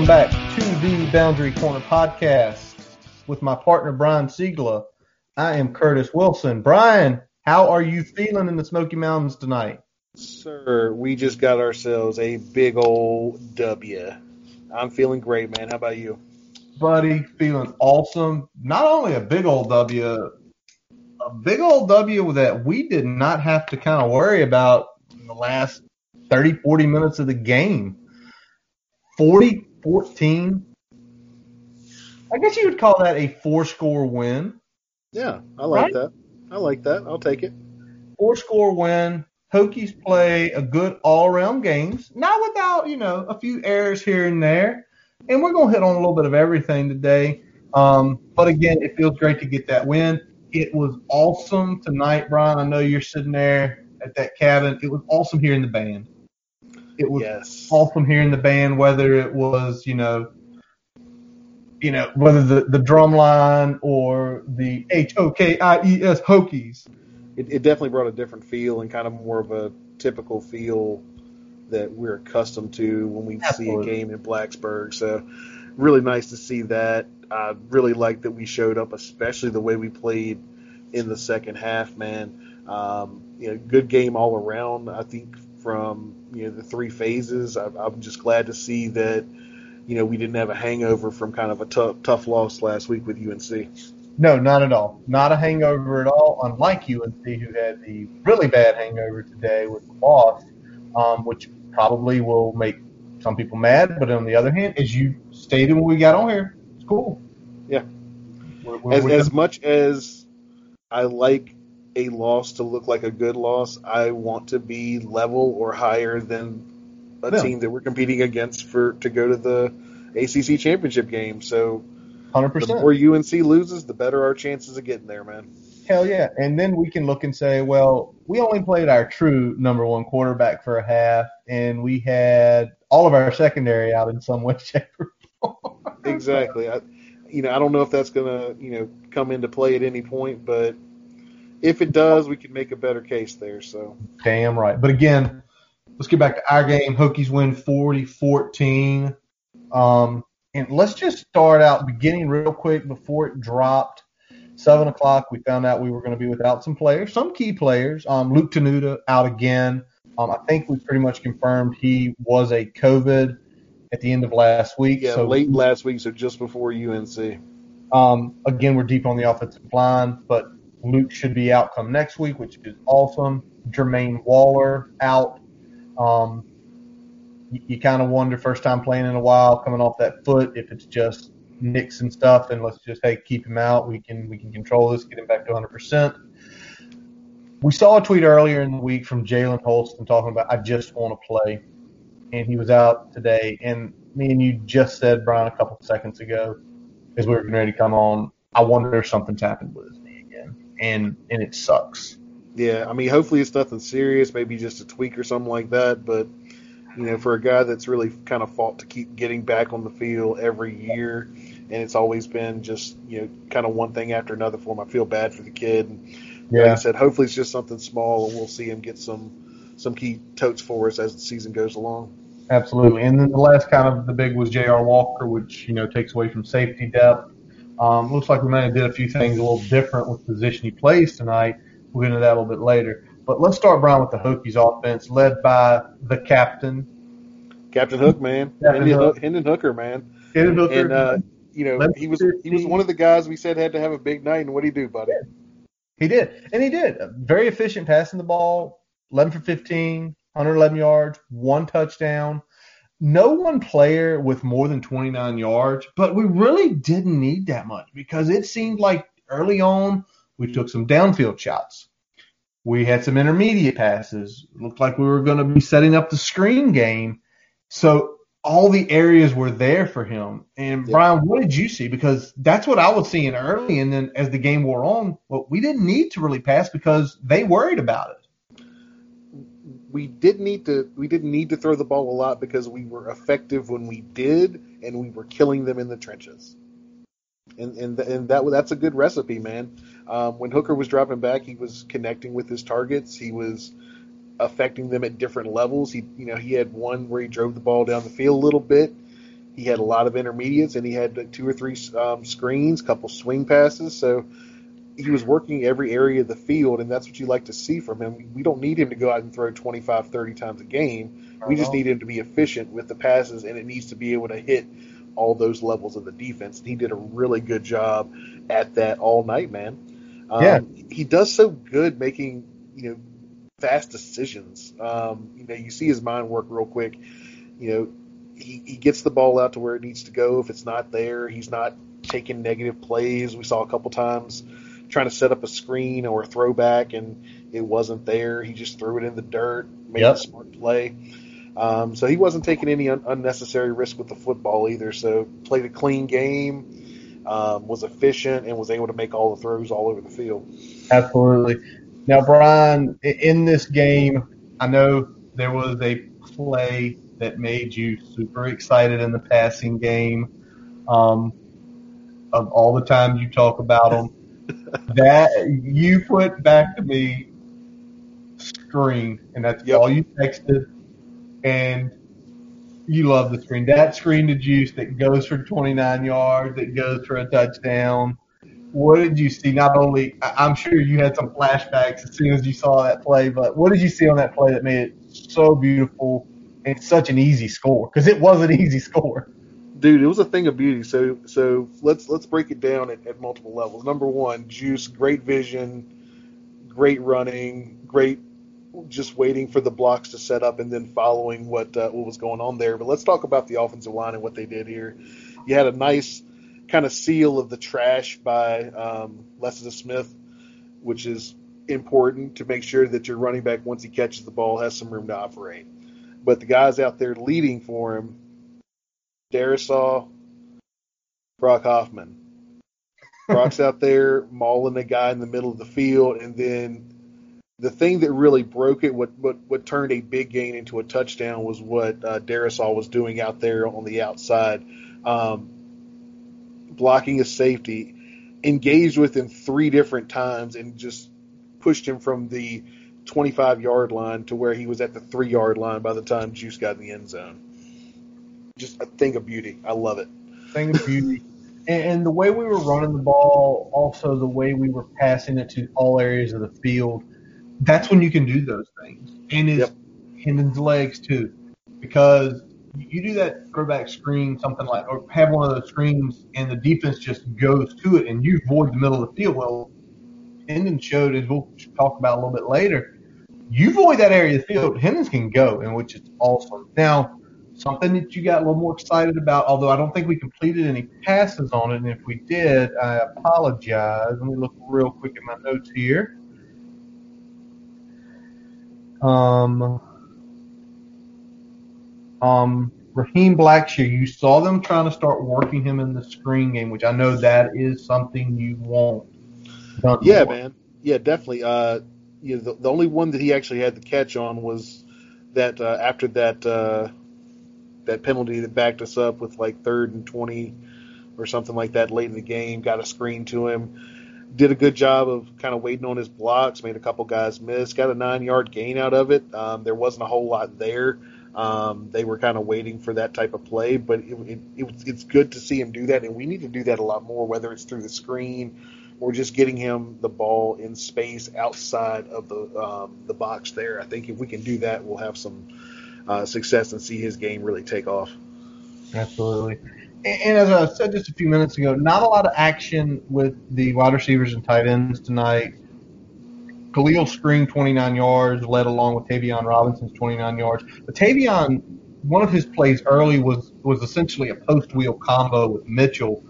Welcome back to the Boundary Corner podcast with my partner Brian Siegler. I am Curtis Wilson. Brian, how are you feeling in the Smoky Mountains tonight? Sir, we just got ourselves a big old W. I'm feeling great, man. How about you? Buddy, feeling awesome. Not only a big old W, a big old W that we did not have to kind of worry about in the last 30, 40 minutes of the game. 40 14. I guess you would call that a four score win. Yeah, I like right? that. I like that. I'll take it. Four score win. Hokies play a good all around games, not without, you know, a few errors here and there. And we're going to hit on a little bit of everything today. Um, but again, it feels great to get that win. It was awesome tonight, Brian. I know you're sitting there at that cabin. It was awesome hearing the band. It was yes. awesome hearing the band, whether it was, you know, you know, whether the, the drum line or the H O K I E S Hokies. It, it definitely brought a different feel and kind of more of a typical feel that we're accustomed to when we Absolutely. see a game in Blacksburg. So really nice to see that. I really like that we showed up, especially the way we played in the second half, man. Um, you know, good game all around. I think from you know the three phases. I, I'm just glad to see that you know we didn't have a hangover from kind of a tough tough loss last week with UNC. No, not at all. Not a hangover at all. Unlike UNC, who had the really bad hangover today with the loss, um, which probably will make some people mad. But on the other hand, as you stated when we got on here, it's cool. Yeah. We're, we're, as, we're as much as I like a loss to look like a good loss. I want to be level or higher than a team that we're competing against for to go to the ACC championship game. So, hundred percent. The more UNC loses, the better our chances of getting there, man. Hell yeah! And then we can look and say, well, we only played our true number one quarterback for a half, and we had all of our secondary out in some way, shape, or form. exactly. I, you know, I don't know if that's gonna, you know, come into play at any point, but if it does, we can make a better case there. So damn right. But again, let's get back to our game. Hokies win 40-14. Um, and let's just start out beginning real quick before it dropped. Seven o'clock, we found out we were going to be without some players, some key players. Um, Luke Tenuta out again. Um, I think we pretty much confirmed he was a COVID at the end of last week. Yeah, so late last week, so just before UNC. Um, again, we're deep on the offensive line, but Luke should be out come next week, which is awesome. Jermaine Waller out. Um, you, you kind of wonder first time playing in a while, coming off that foot, if it's just nicks and stuff, and let's just hey keep him out. We can we can control this, get him back to 100 percent. We saw a tweet earlier in the week from Jalen Holston talking about I just want to play, and he was out today. And me and you just said Brian a couple seconds ago, as we were getting ready to come on, I wonder if something's happened with and and it sucks. Yeah, I mean, hopefully it's nothing serious, maybe just a tweak or something like that. But you know, for a guy that's really kind of fought to keep getting back on the field every year, and it's always been just you know kind of one thing after another for him. I feel bad for the kid. And, yeah. Like I said, hopefully it's just something small, and we'll see him get some some key totes for us as the season goes along. Absolutely, and then the last kind of the big was J.R. Walker, which you know takes away from safety depth. Um, looks like we may have did a few things a little different with the position he plays tonight. We'll get into that a little bit later. But let's start, Brian, with the Hokies offense led by the captain. Captain Hook, man. Captain Hendon, Hook. Hendon Hooker, man. Hendon Hooker. And, uh, you know, he was he was one of the guys we said had to have a big night, and what did he do, buddy? He did. And he did. Very efficient passing the ball, 11 for 15, 111 yards, one touchdown no one player with more than 29 yards, but we really didn't need that much because it seemed like early on we took some downfield shots. We had some intermediate passes. It looked like we were going to be setting up the screen game. So all the areas were there for him. And Brian, what did you see? Because that's what I was seeing early. And then as the game wore on, well, we didn't need to really pass because they worried about it we did need to we didn't need to throw the ball a lot because we were effective when we did, and we were killing them in the trenches. And and and that that's a good recipe, man. Um, when Hooker was dropping back, he was connecting with his targets. He was affecting them at different levels. He you know he had one where he drove the ball down the field a little bit, He had a lot of intermediates, and he had two or three um, screens, a couple swing passes. So he was working every area of the field, and that's what you like to see from him. We don't need him to go out and throw 25, 30 times a game. We just need him to be efficient with the passes, and it needs to be able to hit all those levels of the defense. And he did a really good job at that all night, man. Um, yeah. He does so good making, you know, fast decisions. Um, you know, you see his mind work real quick. You know, he, he gets the ball out to where it needs to go. If it's not there, he's not taking negative plays. We saw a couple times trying to set up a screen or a throwback and it wasn't there. He just threw it in the dirt, made yep. a smart play. Um, so he wasn't taking any un- unnecessary risk with the football either. So played a clean game, um, was efficient, and was able to make all the throws all over the field. Absolutely. Now, Brian, in this game, I know there was a play that made you super excited in the passing game. Um, of all the times you talk about them, that you put back to me screen, and that's yep. all you texted, and you love the screen. That screen to juice that goes for 29 yards, that goes for a touchdown. What did you see? Not only, I'm sure you had some flashbacks as soon as you saw that play, but what did you see on that play that made it so beautiful and such an easy score? Because it was an easy score dude, it was a thing of beauty. So so let's let's break it down at, at multiple levels. Number one, Juice, great vision, great running, great just waiting for the blocks to set up and then following what uh, what was going on there. But let's talk about the offensive line and what they did here. You had a nice kind of seal of the trash by um, Lecitus Smith, which is important to make sure that your running back, once he catches the ball, has some room to operate. But the guys out there leading for him Darrisaw, Brock Hoffman. Brock's out there mauling a guy in the middle of the field, and then the thing that really broke it, what what, what turned a big gain into a touchdown, was what uh, Darrisaw was doing out there on the outside, um, blocking a safety, engaged with him three different times, and just pushed him from the 25 yard line to where he was at the three yard line by the time Juice got in the end zone just a thing of beauty. I love it. Thing of beauty. and, and the way we were running the ball, also the way we were passing it to all areas of the field, that's when you can do those things. And his yep. Hendon's legs too, because you do that throwback screen, something like, or have one of those screens, and the defense just goes to it, and you void the middle of the field. Well, Hendon showed, as we'll talk about a little bit later, you void that area of the field, Hendon's can go, and which is awesome. Now, something that you got a little more excited about, although I don't think we completed any passes on it. And if we did, I apologize. Let me look real quick at my notes here. Um, um, Raheem Blackshear, you saw them trying to start working him in the screen game, which I know that is something you want. Yeah, man. Yeah, definitely. Uh, you know, the, the only one that he actually had the catch on was that uh, after that uh, that penalty that backed us up with like third and 20 or something like that late in the game. Got a screen to him. Did a good job of kind of waiting on his blocks. Made a couple guys miss. Got a nine yard gain out of it. Um, there wasn't a whole lot there. Um, they were kind of waiting for that type of play, but it, it, it, it's good to see him do that, and we need to do that a lot more, whether it's through the screen or just getting him the ball in space outside of the um, the box there. I think if we can do that, we'll have some uh, success and see his game really take off. Absolutely. And, as I said just a few minutes ago, not a lot of action with the wide receivers and tight ends tonight. Khalil Screen 29 yards, led along with Tayvion Robinson's 29 yards. But Tayvion, one of his plays early was was essentially a post wheel combo with Mitchell,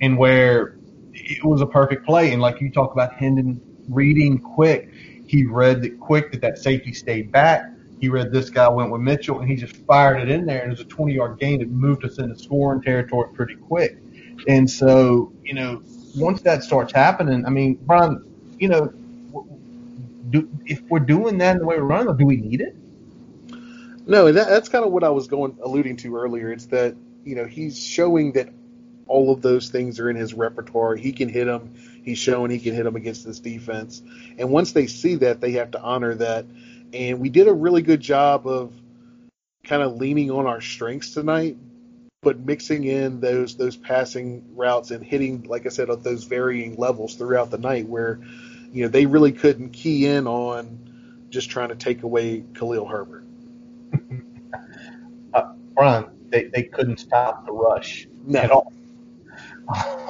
and where it was a perfect play. And like you talk about Hendon reading quick, he read that quick that that safety stayed back he read this guy went with Mitchell, and he just fired it in there, and it was a 20 yard gain that moved us into scoring territory pretty quick. And so, you know, once that starts happening, I mean, Brian, you know, do, if we're doing that in the way we're running, do we need it? No, that, that's kind of what I was going alluding to earlier. It's that you know he's showing that all of those things are in his repertoire. He can hit them. He's showing he can hit them against this defense. And once they see that, they have to honor that and we did a really good job of kind of leaning on our strengths tonight. but mixing in those those passing routes and hitting, like I said, at those varying levels throughout the night, where you know they really couldn't key in on just trying to take away Khalil Herbert. uh, Brian, they, they couldn't stop the rush no. at all.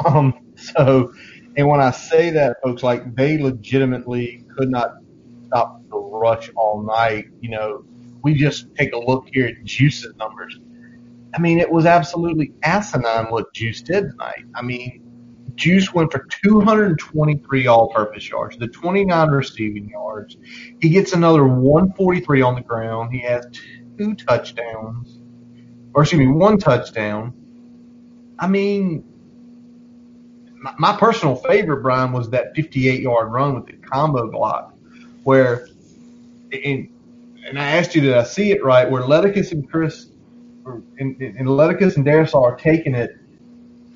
Um, so, and when I say that, folks, like they legitimately could not stop rush all night. You know, we just take a look here at Juice's numbers. I mean, it was absolutely asinine what Juice did tonight. I mean, Juice went for 223 all-purpose yards, the 29 receiving yards. He gets another 143 on the ground. He has two touchdowns, or excuse me, one touchdown. I mean, my, my personal favorite, Brian, was that 58-yard run with the combo block, where, and, and I asked you, did I see it right? Where Lecitus and Chris, and, and Lecitus and Darrisaw are taking it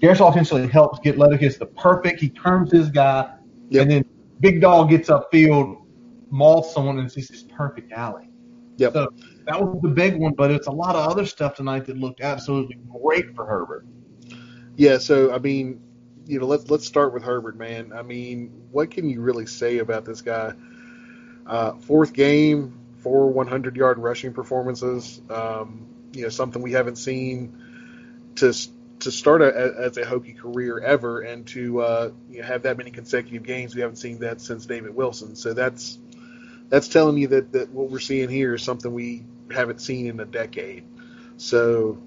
Darrisaw essentially helps get Lecitus the perfect. He turns his guy, yep. and then Big Dog gets upfield, mauls someone, and it's just this perfect alley. Yep. So that was the big one, but it's a lot of other stuff tonight that looked absolutely great for Herbert. Yeah. So I mean, you know, let's let's start with Herbert, man. I mean, what can you really say about this guy? Uh, fourth game, four 100 yard rushing performances. Um, you know, something we haven't seen to to start a, as a Hokie career ever, and to uh, you know, have that many consecutive games, we haven't seen that since David Wilson. So that's that's telling you that, that what we're seeing here is something we haven't seen in a decade. So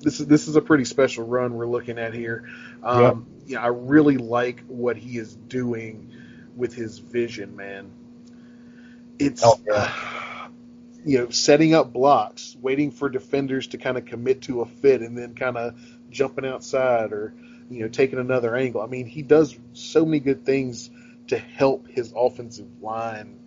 this is this is a pretty special run we're looking at here. Um, yep. Yeah, I really like what he is doing with his vision, man. It's oh, yeah. you know setting up blocks, waiting for defenders to kind of commit to a fit, and then kind of jumping outside or you know taking another angle. I mean, he does so many good things to help his offensive line,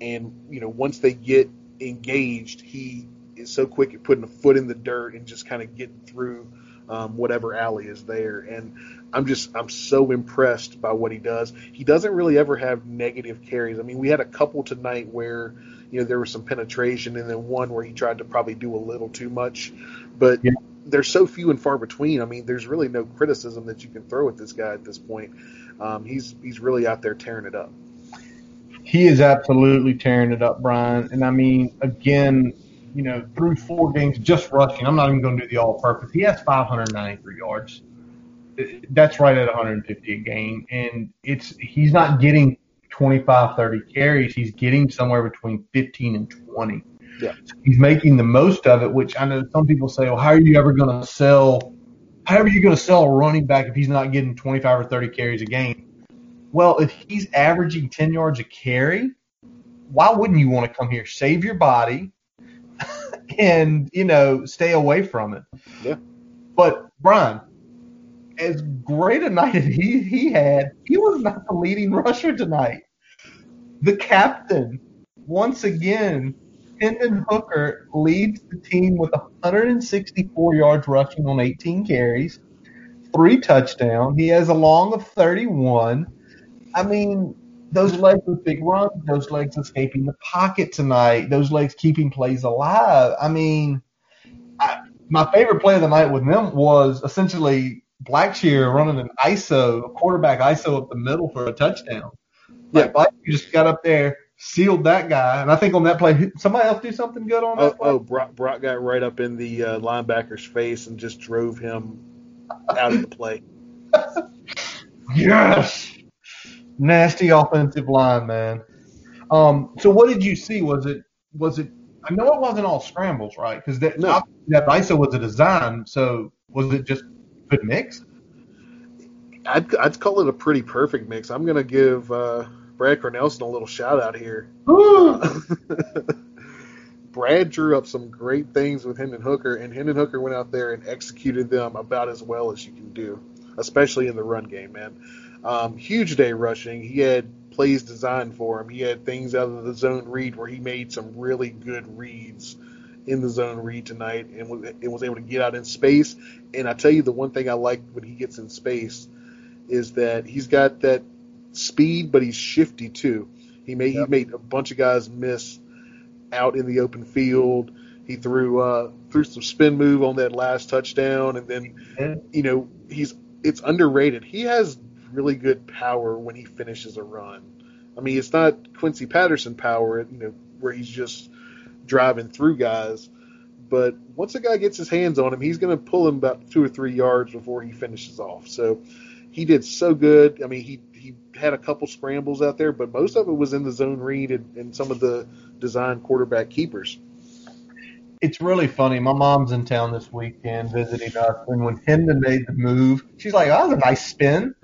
and you know once they get engaged, he is so quick at putting a foot in the dirt and just kind of getting through um, whatever alley is there. And I'm just I'm so impressed by what he does. He doesn't really ever have negative carries. I mean, we had a couple tonight where you know there was some penetration, and then one where he tried to probably do a little too much. But yeah they're so few and far between. I mean, there's really no criticism that you can throw at this guy at this point. Um, he's he's really out there tearing it up. He is absolutely tearing it up, Brian. And I mean, again, you know, through four games just rushing. I'm not even going to do the all-purpose. He has 593 yards. That's right at 150 a game, and it's he's not getting 25, 30 carries. He's getting somewhere between 15 and 20. Yeah. he's making the most of it, which I know some people say, well, how are you ever going to sell? How are you going to sell a running back if he's not getting 25 or 30 carries a game? Well, if he's averaging 10 yards a carry, why wouldn't you want to come here, save your body, and you know stay away from it? Yeah. But Brian, as great a night as he he had, he was not the leading rusher tonight. The captain once again Hendon Hooker leads the team with 164 yards rushing on 18 carries, three touchdowns. He has a long of 31. I mean, those legs with big runs, those legs escaping the pocket tonight, those legs keeping plays alive. I mean, I, my favorite play of the night with them was essentially Blackshear running an ISO, a quarterback ISO up the middle for a touchdown. Like yeah. Blackshear just got up there sealed that guy. And I think on that play, somebody else do something good on that oh, play? Oh, Brock, Brock got right up in the uh, linebacker's face and just drove him out of the play. yes. Nasty offensive line, man. Um, so what did you see? Was it was it? I know it wasn't all scrambles, right? Because that no. that ISO was a design. So was it just good mix? I'd I'd call it a pretty perfect mix. I'm gonna give uh, Brad Cornelsen a little shout out here. Brad drew up some great things with Hendon Hooker, and Hendon Hooker went out there and executed them about as well as you can do, especially in the run game, man. Um, huge day rushing. He had plays designed for him. He had things out of the zone read where he made some really good reads in the zone read tonight and was, and was able to get out in space. And I tell you, the one thing I like when he gets in space is that he's got that speed, but he's shifty too. He made yep. he made a bunch of guys miss out in the open field. He threw uh, threw some spin move on that last touchdown, and then you know he's it's underrated. He has really good power when he finishes a run. I mean, it's not Quincy Patterson power, you know, where he's just driving through guys. But once a guy gets his hands on him, he's going to pull him about two or three yards before he finishes off. So he did so good. I mean, he he had a couple scrambles out there, but most of it was in the zone read and, and some of the design quarterback keepers. It's really funny. My mom's in town this weekend visiting us, and when Hendon made the move, she's like, "Oh, that was a nice spin."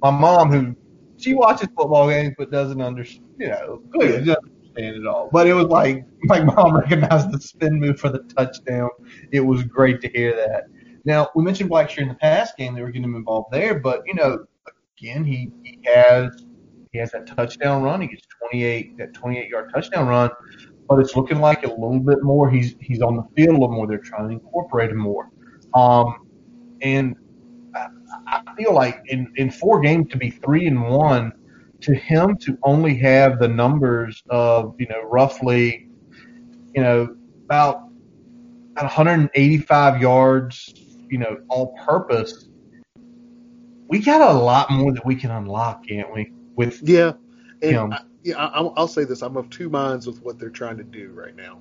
My mom, who she watches football games but doesn't understand, you know, clearly doesn't understand it all. But it was like my mom recognized the spin move for the touchdown. It was great to hear that. Now we mentioned Blackshear in the past game; they were getting him involved there, but you know, again, he, he has he has that touchdown run. He gets 28 that 28 yard touchdown run, but it's looking like a little bit more. He's he's on the field a little more. They're trying to incorporate him more, um, and I, I feel like in in four games to be three and one, to him to only have the numbers of you know roughly, you know about, about 185 yards, you know all purpose we got a lot more that we can unlock, can't we? With yeah, and I, yeah, I, will say this: I'm of two minds with what they're trying to do right now.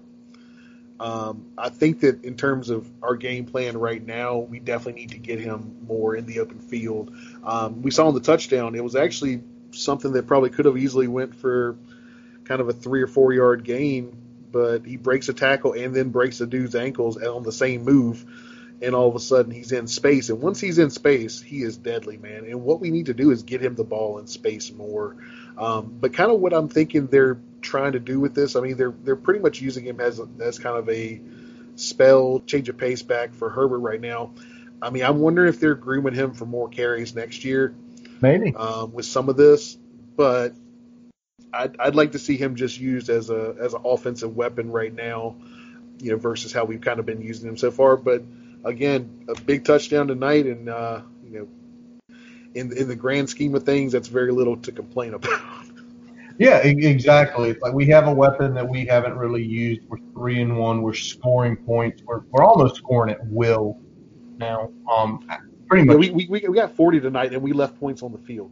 Um, I think that in terms of our game plan right now, we definitely need to get him more in the open field. Um, we saw in the touchdown; it was actually something that probably could have easily went for kind of a three or four yard gain, but he breaks a tackle and then breaks a dude's ankles on the same move and all of a sudden he's in space. And once he's in space, he is deadly, man. And what we need to do is get him the ball in space more. Um, but kind of what I'm thinking they're trying to do with this, I mean, they're they're pretty much using him as as kind of a spell change of pace back for Herbert right now. I mean, I'm wondering if they're grooming him for more carries next year, maybe um, with some of this. But I'd, I'd like to see him just used as a as an offensive weapon right now, you know, versus how we've kind of been using him so far. But again, a big touchdown tonight, and uh, you know, in in the grand scheme of things, that's very little to complain about. Yeah, exactly. Like we have a weapon that we haven't really used. We're three and one. We're scoring points. We're we're almost scoring at will now. Um, pretty much. Yeah, we, we we got 40 tonight, and we left points on the field.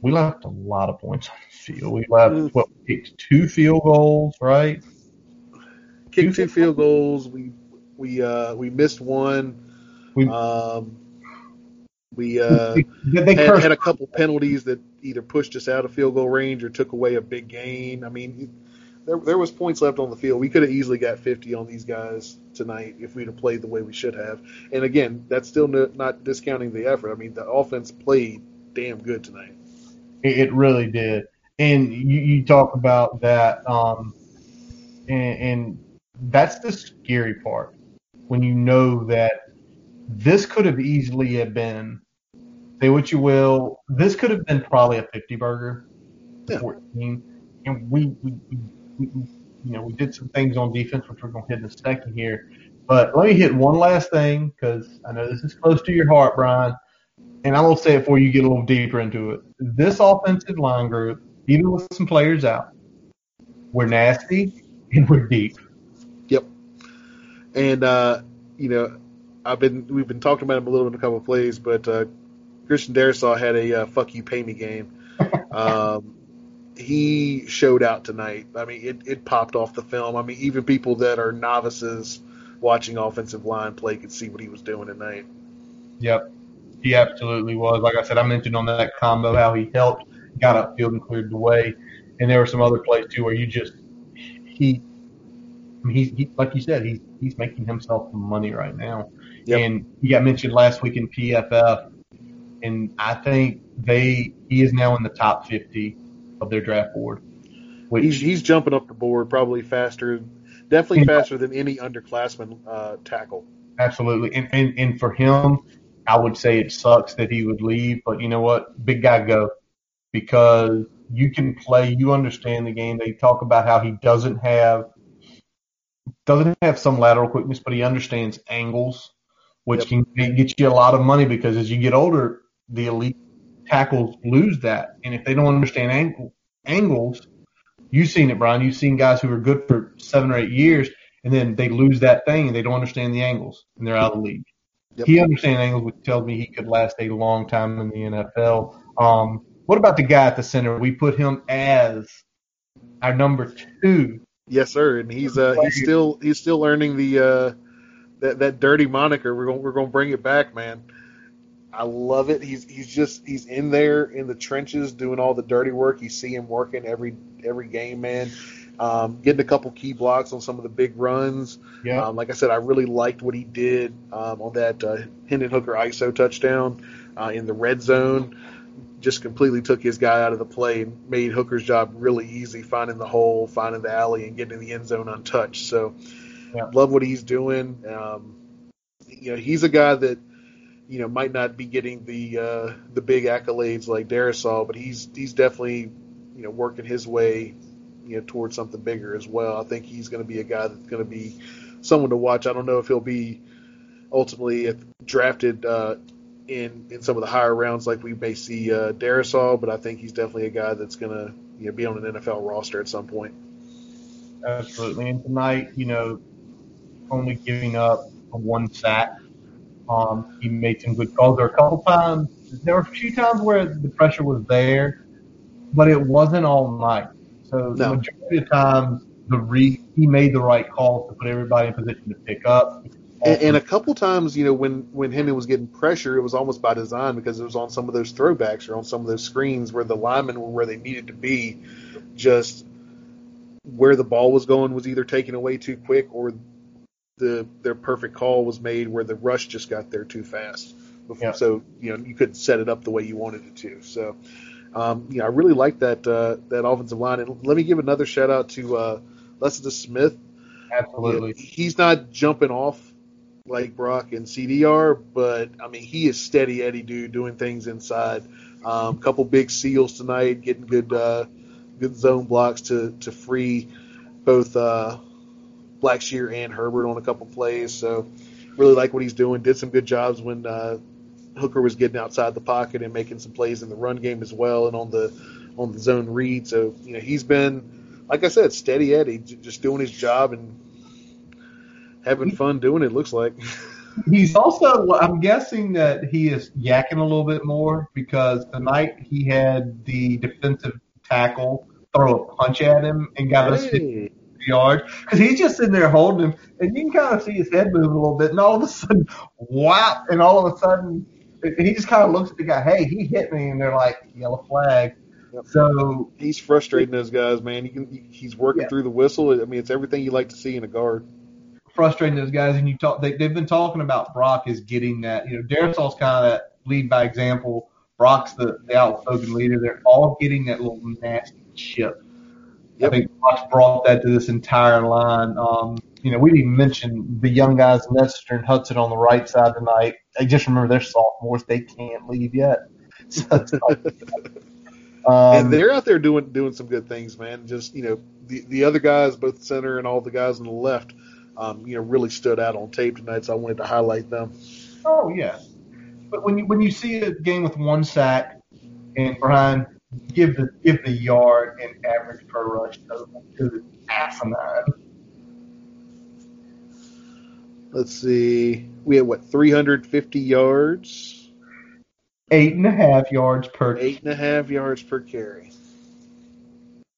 We left a lot of points on the field. We left mm. what kicked two field goals, right? Kicked two field goals. We we uh, we missed one. We, um, we uh, had, had, a couple penalties that either pushed us out of field goal range or took away a big gain. I mean, there there was points left on the field. We could have easily got 50 on these guys tonight if we'd have played the way we should have. And again, that's still not discounting the effort. I mean, the offense played damn good tonight. It really did. And you, you talk about that, um, and, and that's the scary part when you know that this could have easily have been say what you will this could have been probably a 50 burger yeah. 14 and we, we, we, we, you know we did some things on defense which we're going to hit in a second here but let me hit one last thing because i know this is close to your heart brian and i'm going to say it before you get a little deeper into it this offensive line group even with some players out we're nasty and we're deep Yep. and uh, you know, I've been we've been talking about him a little in a couple of plays, but uh, Christian Darrisaw had a uh, "fuck you, pay me" game. Um, he showed out tonight. I mean, it, it popped off the film. I mean, even people that are novices watching offensive line play could see what he was doing tonight. Yep, he absolutely was. Like I said, I mentioned on that combo how he helped, got upfield and cleared the way, and there were some other plays too where you just he I mean, he's he, like you said, he's he's making himself some money right now. Yep. And he got mentioned last week in PFF, and I think they he is now in the top 50 of their draft board. Which, he's he's jumping up the board probably faster, definitely faster than any underclassman uh, tackle. Absolutely, and, and and for him, I would say it sucks that he would leave, but you know what, big guy go because you can play, you understand the game. They talk about how he doesn't have doesn't have some lateral quickness, but he understands angles, which yep. can get you a lot of money because as you get older, the elite tackles lose that. And if they don't understand ang- angles, you've seen it, Brian. You've seen guys who are good for seven or eight years, and then they lose that thing and they don't understand the angles and they're out of the league. Yep. He understands angles, which tells me he could last a long time in the NFL. Um, what about the guy at the center? We put him as our number two. Yes, sir, and he's uh, he's still he's still earning the uh, that that dirty moniker. We're going we're going to bring it back, man. I love it. He's he's just he's in there in the trenches doing all the dirty work. You see him working every every game, man. Um, getting a couple key blocks on some of the big runs. Yeah. Um, like I said, I really liked what he did um, on that uh, Hendon Hooker ISO touchdown uh, in the red zone. Just completely took his guy out of the play and made Hooker's job really easy, finding the hole, finding the alley, and getting in the end zone untouched. So, yeah. love what he's doing. Um, you know, he's a guy that you know might not be getting the uh, the big accolades like Darrisaw, but he's he's definitely you know working his way you know towards something bigger as well. I think he's going to be a guy that's going to be someone to watch. I don't know if he'll be ultimately drafted uh, in in some of the higher rounds like we may see uh, Darrisaw, but I think he's definitely a guy that's going to you know, be on an NFL roster at some point. Absolutely. And tonight, you know, only giving up one sack. Um, he made some good calls. There were a couple times. There were a few times where the pressure was there, but it wasn't all night. So no. the majority of times, the re- he made the right calls to put everybody in position to pick up. And, and, a couple times, you know, when when Hendon was getting pressure, it was almost by design because it was on some of those throwbacks or on some of those screens where the linemen were where they needed to be, just where the ball was going was either taken away too quick or the their perfect call was made where the rush just got there too fast. Before, yeah. So you know you could set it up the way you wanted it to. So um, you know, I really like that uh, that offensive line. And let me give another shout out to uh, Lecitus Smith. Absolutely, he's not jumping off like Brock and CDR, but I mean he is steady Eddie dude doing things inside. Um, couple big seals tonight, getting good uh, good zone blocks to to free both uh, Blackshear and Herbert on a couple plays. So really like what he's doing. Did some good jobs when uh, Hooker was getting outside the pocket and making some plays in the run game as well, and on the on the zone read. So you know he's been, like I said, steady Eddie, just doing his job and having fun doing it. Looks like. He's also, I'm guessing that he is yakking a little bit more because tonight he had the defensive tackle throw a punch at him and got us hey. Yards because he's just sitting there holding him, and you can kind of see his head move a little bit, and all of a sudden, wow! And all of a sudden, he just kind of looks at the guy, hey, he hit me, and they're like, yellow flag. Yep. So he's frustrating those guys, man. He can, he's working yeah. through the whistle. I mean, it's everything you like to see in a guard. Frustrating those guys, and you talk. They, they've been talking about Brock is getting that. You know, Darrisaw's kind of that lead by example. Brock's the, the outspoken leader. They're all getting that little nasty chip. Yep. I think Fox brought that to this entire line. Um, you know, we didn't even mention the young guys, Nester and Hudson on the right side tonight. I just remember they're sophomores; they can't leave yet. So um, and they're out there doing doing some good things, man. Just you know, the the other guys, both center and all the guys on the left, um, you know, really stood out on tape tonight. So I wanted to highlight them. Oh yeah, but when you when you see a game with one sack and Brian give the give the yard and average per rush to the asinine Let's see. We had what 350 yards. Eight and a half yards per. Eight and a half yards per carry.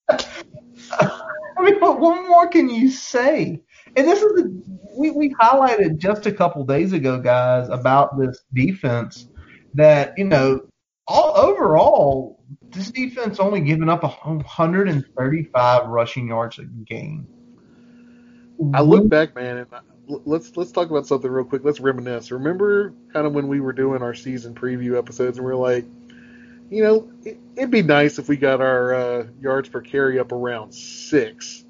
I mean, what, what more can you say? And this is the, we we highlighted just a couple days ago, guys, about this defense that you know all overall this defense only giving up 135 rushing yards a game. I look back, man, and let's let's talk about something real quick. Let's reminisce. Remember, kind of when we were doing our season preview episodes, and we are like, you know, it, would be nice if we got our uh, yards per carry up around six.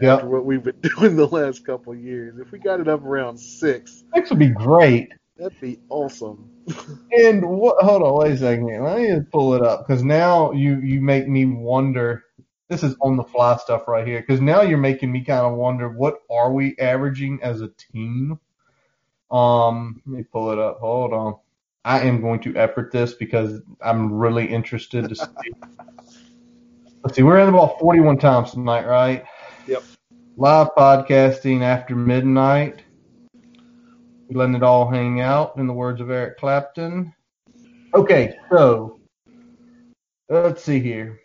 Yep. After what we've been doing the last couple of years, if we got it up around six, six would be great. That'd be awesome. and what? Hold on, wait a second. Let me just pull it up because now you you make me wonder this is on the fly stuff right here because now you're making me kind of wonder what are we averaging as a team. Um, let me pull it up. Hold on. I am going to effort this because I'm really interested to see. Let's see. We're in the ball 41 times tonight, right? Yep. live podcasting after midnight. Letting it all hang out, in the words of Eric Clapton. Okay, so let's see here.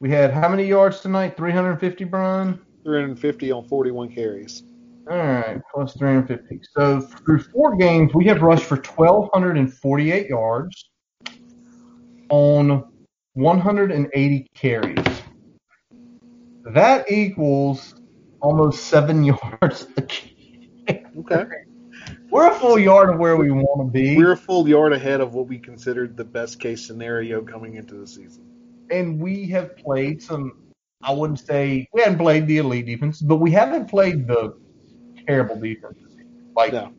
We had how many yards tonight? 350, Brian? 350 on 41 carries. All right, plus 350. So through four games, we have rushed for 1,248 yards on 180 carries. That equals almost seven yards a game. Okay. We're a full yard of where we want to be. We're a full yard ahead of what we considered the best case scenario coming into the season. And we have played some, I wouldn't say, we haven't played the elite defense, but we haven't played the terrible defense. Like, no.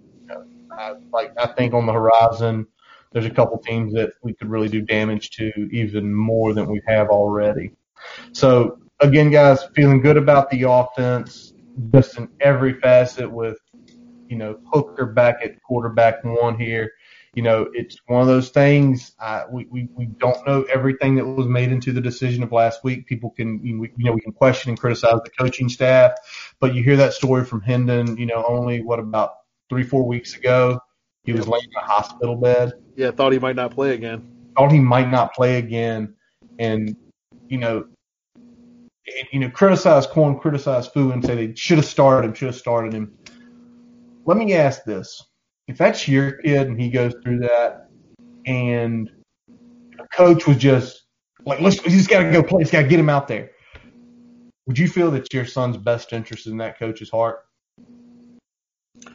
I, like I think on the horizon, there's a couple teams that we could really do damage to even more than we have already. So again, guys, feeling good about the offense, just in every facet with, you know, Hooker back at quarterback one here. You know, it's one of those things. Uh, we, we we don't know everything that was made into the decision of last week. People can you know we can question and criticize the coaching staff, but you hear that story from Hendon. You know, only what about three four weeks ago, he was laying in a hospital bed. Yeah, thought he might not play again. Thought he might not play again, and you know you know, criticize Corn, criticize Fu, and say they should have started him, should have started him. Let me ask this: If that's your kid and he goes through that, and a coach was just like, "Let's, he just got to go play, just got to get him out there," would you feel that your son's best interest in that coach's heart?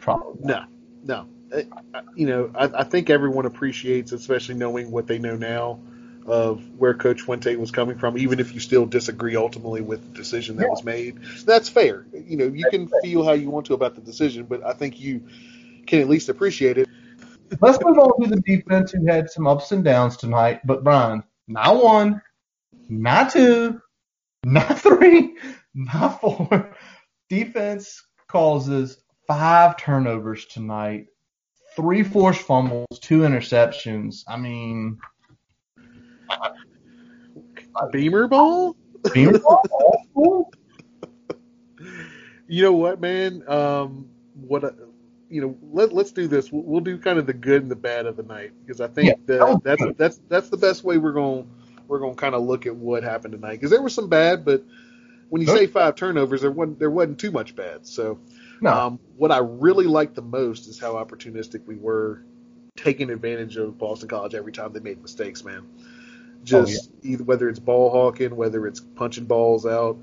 Probably. No, no. Uh, uh, you know, I, I think everyone appreciates, especially knowing what they know now of where Coach Fuente was coming from, even if you still disagree ultimately with the decision that yeah. was made. That's fair. You know, you can feel how you want to about the decision, but I think you can at least appreciate it. Let's move on to the defense who had some ups and downs tonight. But Brian, not one, not two, not three, not four. Defense causes five turnovers tonight, three forced fumbles, two interceptions. I mean, Beamer ball? Beamer ball? you know what, man? Um, what uh, you know, let let's do this. We'll, we'll, do kind of the good and the bad of the night because I think yeah, that that's that's that's the best way we're going we're going to kind of look at what happened tonight because there was some bad, but when you say five turnovers, there wasn't there wasn't too much bad. So, no. um, what I really liked the most is how opportunistic we were taking advantage of Boston College every time they made mistakes, man. Oh, just oh, yeah. either whether it's ball hawking, whether it's punching balls out,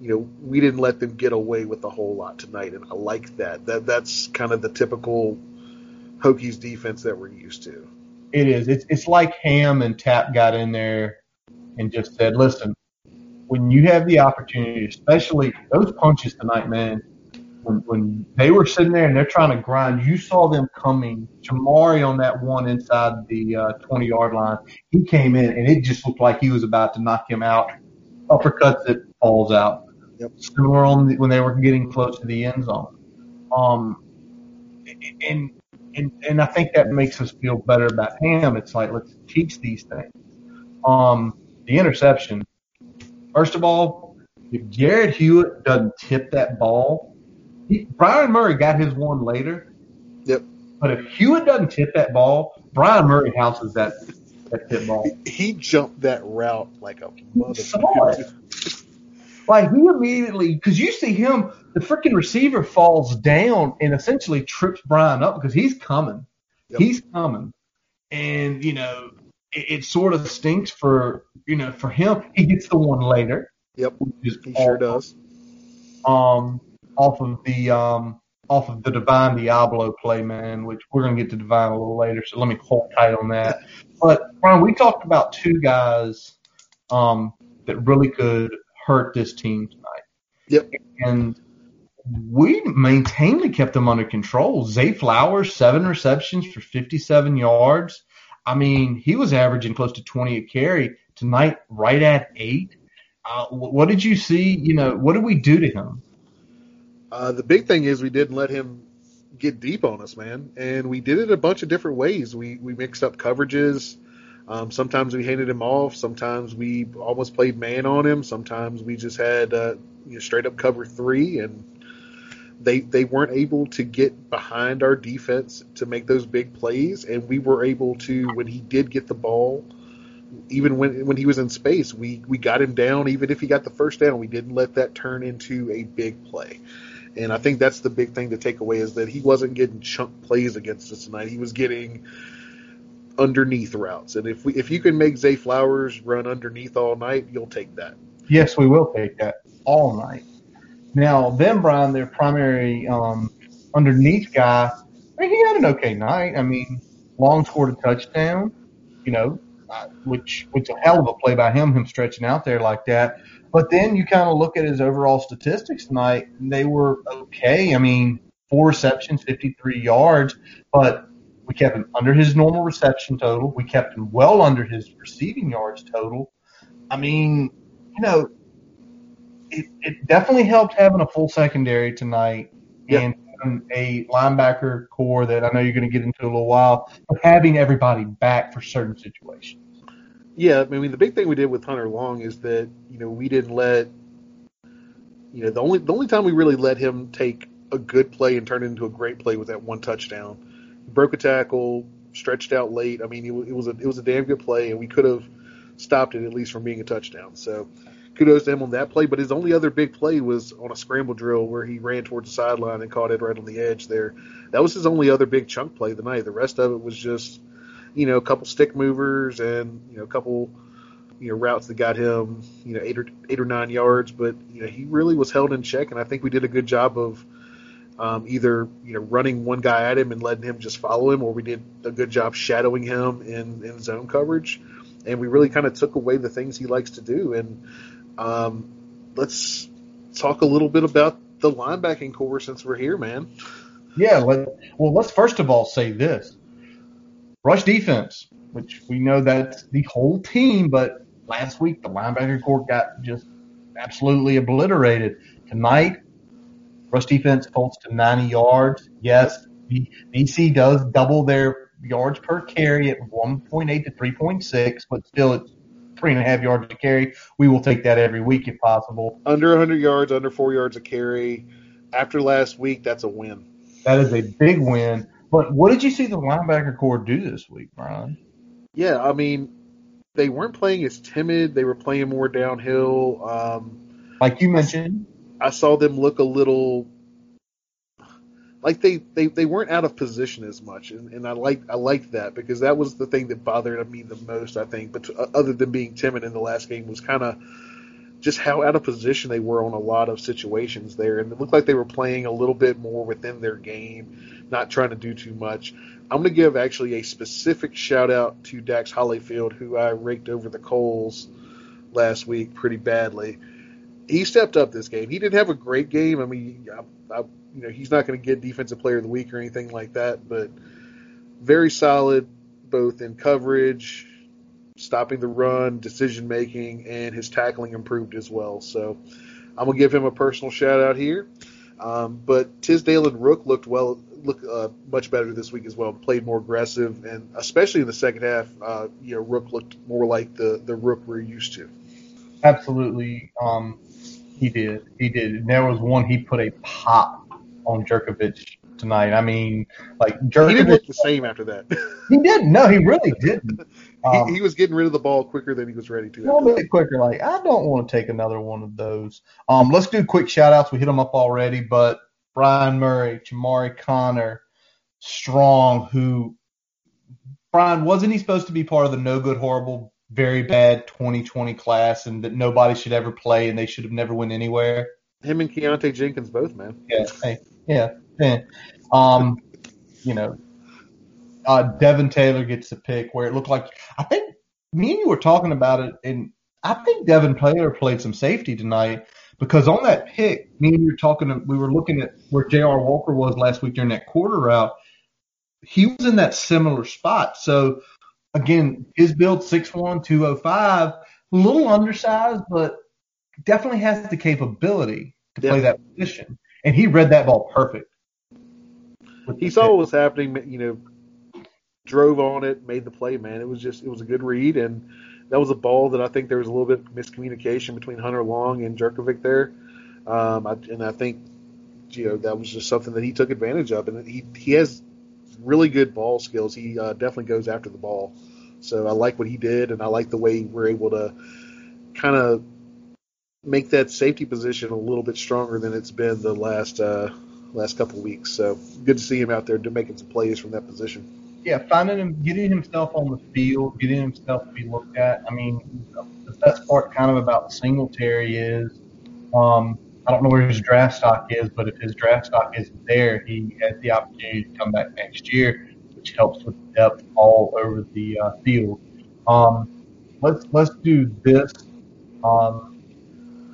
you know, we didn't let them get away with a whole lot tonight, and I like that. That that's kind of the typical Hokies defense that we're used to. It is. It's it's like Ham and Tap got in there and just said, "Listen, when you have the opportunity, especially those punches tonight, man, when, when they were sitting there and they're trying to grind, you saw them coming. Jamari on that one inside the uh, 20 yard line, he came in and it just looked like he was about to knock him out. Uppercuts it, falls out. Yep. Similar on the, when they were getting close to the end zone. Um, and and and I think that makes us feel better about him. It's like let's teach these things. Um, the interception. First of all, if Jarrod Hewitt doesn't tip that ball, he, Brion Murray got his one later. Yep. But if Hewitt doesn't tip that ball, Brion Murray houses that that tip ball. He, jumped that route like a motherfucker. Like he immediately, because you see him, the freaking receiver falls down and essentially trips Brian up because he's coming. Yep. He's coming, and you know it, it, sort of stinks for you know for him. He gets the one later. Yep, he sure does. Um, off of the um, off of the Divine Deablo play, man, which we're gonna get to Divine a little later, so let me hold tight on that. But Brian, we talked about two guys um, that really could hurt this team tonight. Yep. And we maintained kept them under control. Zay Flowers, seven receptions for 57 yards. I mean, he was averaging close to 20 a carry tonight, right at eight. Uh, what did you see? You know, what did we do to him? Uh, the big thing is we didn't let him get deep on us, man, and we did it a bunch of different ways. We we mixed up coverages. Um, sometimes we handed him off. Sometimes we almost played man on him. Sometimes we just had uh, you know, straight up cover three, and they they weren't able to get behind our defense to make those big plays. And we were able to when he did get the ball, even when when he was in space, we we got him down. Even if he got the first down, we didn't let that turn into a big play. And I think that's the big thing to take away is that he wasn't getting chunk plays against us tonight. He was getting underneath routes. And if we if you can make Zay Flowers run underneath all night, you'll take that. Yes, we will take that all night. Now, then Brian, their primary um, underneath guy, I mean, he had an okay night. I mean, Long scored a touchdown, you know, which which a hell of a play by him, him stretching out there like that. But then you kind of look at his overall statistics tonight, and they were okay. I mean, four receptions, 53 yards, but we kept him under his normal reception total. We kept him well under his receiving yards total. I mean, you know, it, it definitely helped having a full secondary tonight and a linebacker core that I know you're going to get into a little while, but having everybody back for certain situations. Yeah, I mean the big thing we did with Hunter Long is that you know we didn't let you know the only the only time we really let him take a good play and turn it into a great play was that one touchdown He broke a tackle, stretched out late. I mean, it, it was a it was a damn good play, and we could have stopped it at least from being a touchdown. So kudos to him on that play. But his only other big play was on a scramble drill where he ran towards the sideline and caught it right on the edge there. That was his only other big chunk play of the night. The rest of it was just, you know, a couple stick movers and, you know, a couple, you know, routes that got him, you know, eight or eight or nine yards. But, you know, he really was held in check and I think we did a good job of um, either you know running one guy at him and letting him just follow him, or we did a good job shadowing him in, in zone coverage, and we really kind of took away the things he likes to do. And um, let's talk a little bit about the linebacking core since we're here, man. Yeah, well, let's first of all say this: rush defense, which we know that's the whole team, but last week the linebacker core got just absolutely obliterated. Tonight Rush defense holds to 90 yards. Yes, BC does double their yards per carry at 1.8 to 3.6, but still it's three and a half yards to carry. We will take that every week if possible. Under 100 yards, under four yards a carry. After last week, that's a win. That is a big win. But what did you see the linebacker core do this week, Brian? Yeah, I mean, they weren't playing as timid. They were playing more downhill. Um, like you mentioned, I saw them look a little like they, they, they weren't out of position as much, and, and I like I liked that because that was the thing that bothered me the most. I think, but uh, other than being timid in the last game, was kind of just how out of position they were on a lot of situations there, and it looked like they were playing a little bit more within their game, not trying to do too much. I'm going to give actually a specific shout out to Dax Hollifield, who I raked over the coals last week pretty badly he stepped up this game. He didn't have a great game. I mean, I, I, you know, he's not going to get defensive player of the week or anything like that, but very solid both in coverage, stopping the run, decision making, and his tackling improved as well. So I'm gonna give him a personal shout out here. Um, but Tisdale and Rook looked well, look uh, much better this week as well. Played more aggressive, and especially in the second half, uh, you know, Rook looked more like the the Rook we're used to. Absolutely. Um, he did. He did. And there was one he put a pop on Jurkovec tonight. I mean, like Jurkovec. He didn't look the same after that. he didn't. No, he really didn't. Um, he, he, was getting rid of the ball quicker than he was ready to. A little bit quicker. Like I don't want to take another one of those. Um, let's do quick shout outs. We hit them up already, but Brion Murray, Chamarri Conner, Strong, who Brian wasn't he supposed to be part of the no good horrible very bad 2020 class and that nobody should ever play and they should have never went anywhere. Him and Keonta Jenkins both, man. Yeah, hey, yeah, yeah. Um, you know, uh, Devin Taylor gets the pick where it looked like I think me and you were talking about it, and I think Devin Taylor played some safety tonight because on that pick, me and you were talking, we were looking at where J.R. Walker was last week during that quarter route. He was in that similar spot, so again, his build 6'1", 205, a little undersized, but definitely has the capability to play that position. And he read that ball perfect. He saw what was happening, you know, drove on it, made the play. Man, it was just it was a good read, and that was a ball that I think there was a little bit of miscommunication between Hunter Long and Jurkovec there, um, I, and I think you know that was just something that he took advantage of, and he he has really good ball skills. He uh, definitely goes after the ball. So I like what he did, and I like the way we're able to kind of make that safety position a little bit stronger than it's been the last uh, last couple weeks. So good to see him out there making some plays from that position. Yeah, finding him, getting himself on the field, getting himself to be looked at. I mean, the best part kind of about Singletary is, um, I don't know where his draft stock is, but if his draft stock isn't there, he has the opportunity to come back next year which helps with depth all over the uh, field. Um, let's let's do this. Um,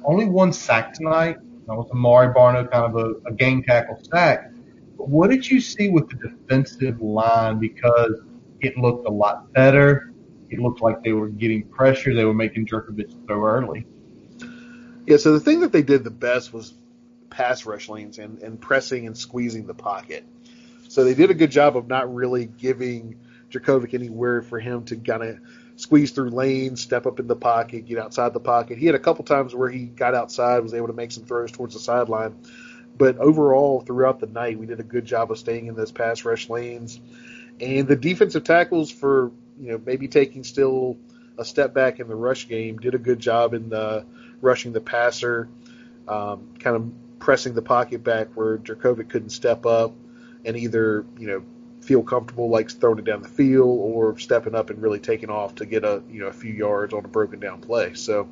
only one sack tonight. That was Amare Barno, kind of a, a game tackle sack. But what did you see with the defensive line? Because it looked a lot better. It looked like they were getting pressure. They were making Jurkovec throw early. Yeah, so the thing that they did the best was pass rush lanes and, and pressing and squeezing the pocket. So they did a good job of not really giving Jurkovec anywhere for him to kind of squeeze through lanes, step up in the pocket, get outside the pocket. He had a couple times where he got outside, was able to make some throws towards the sideline. But overall, throughout the night, we did a good job of staying in those pass rush lanes. And the defensive tackles for, you know, maybe taking still a step back in the rush game did a good job in the rushing the passer, um, kind of pressing the pocket back where Jurkovec couldn't step up and either you know feel comfortable like throwing it down the field or stepping up and really taking off to get a you know a few yards on a broken down play. So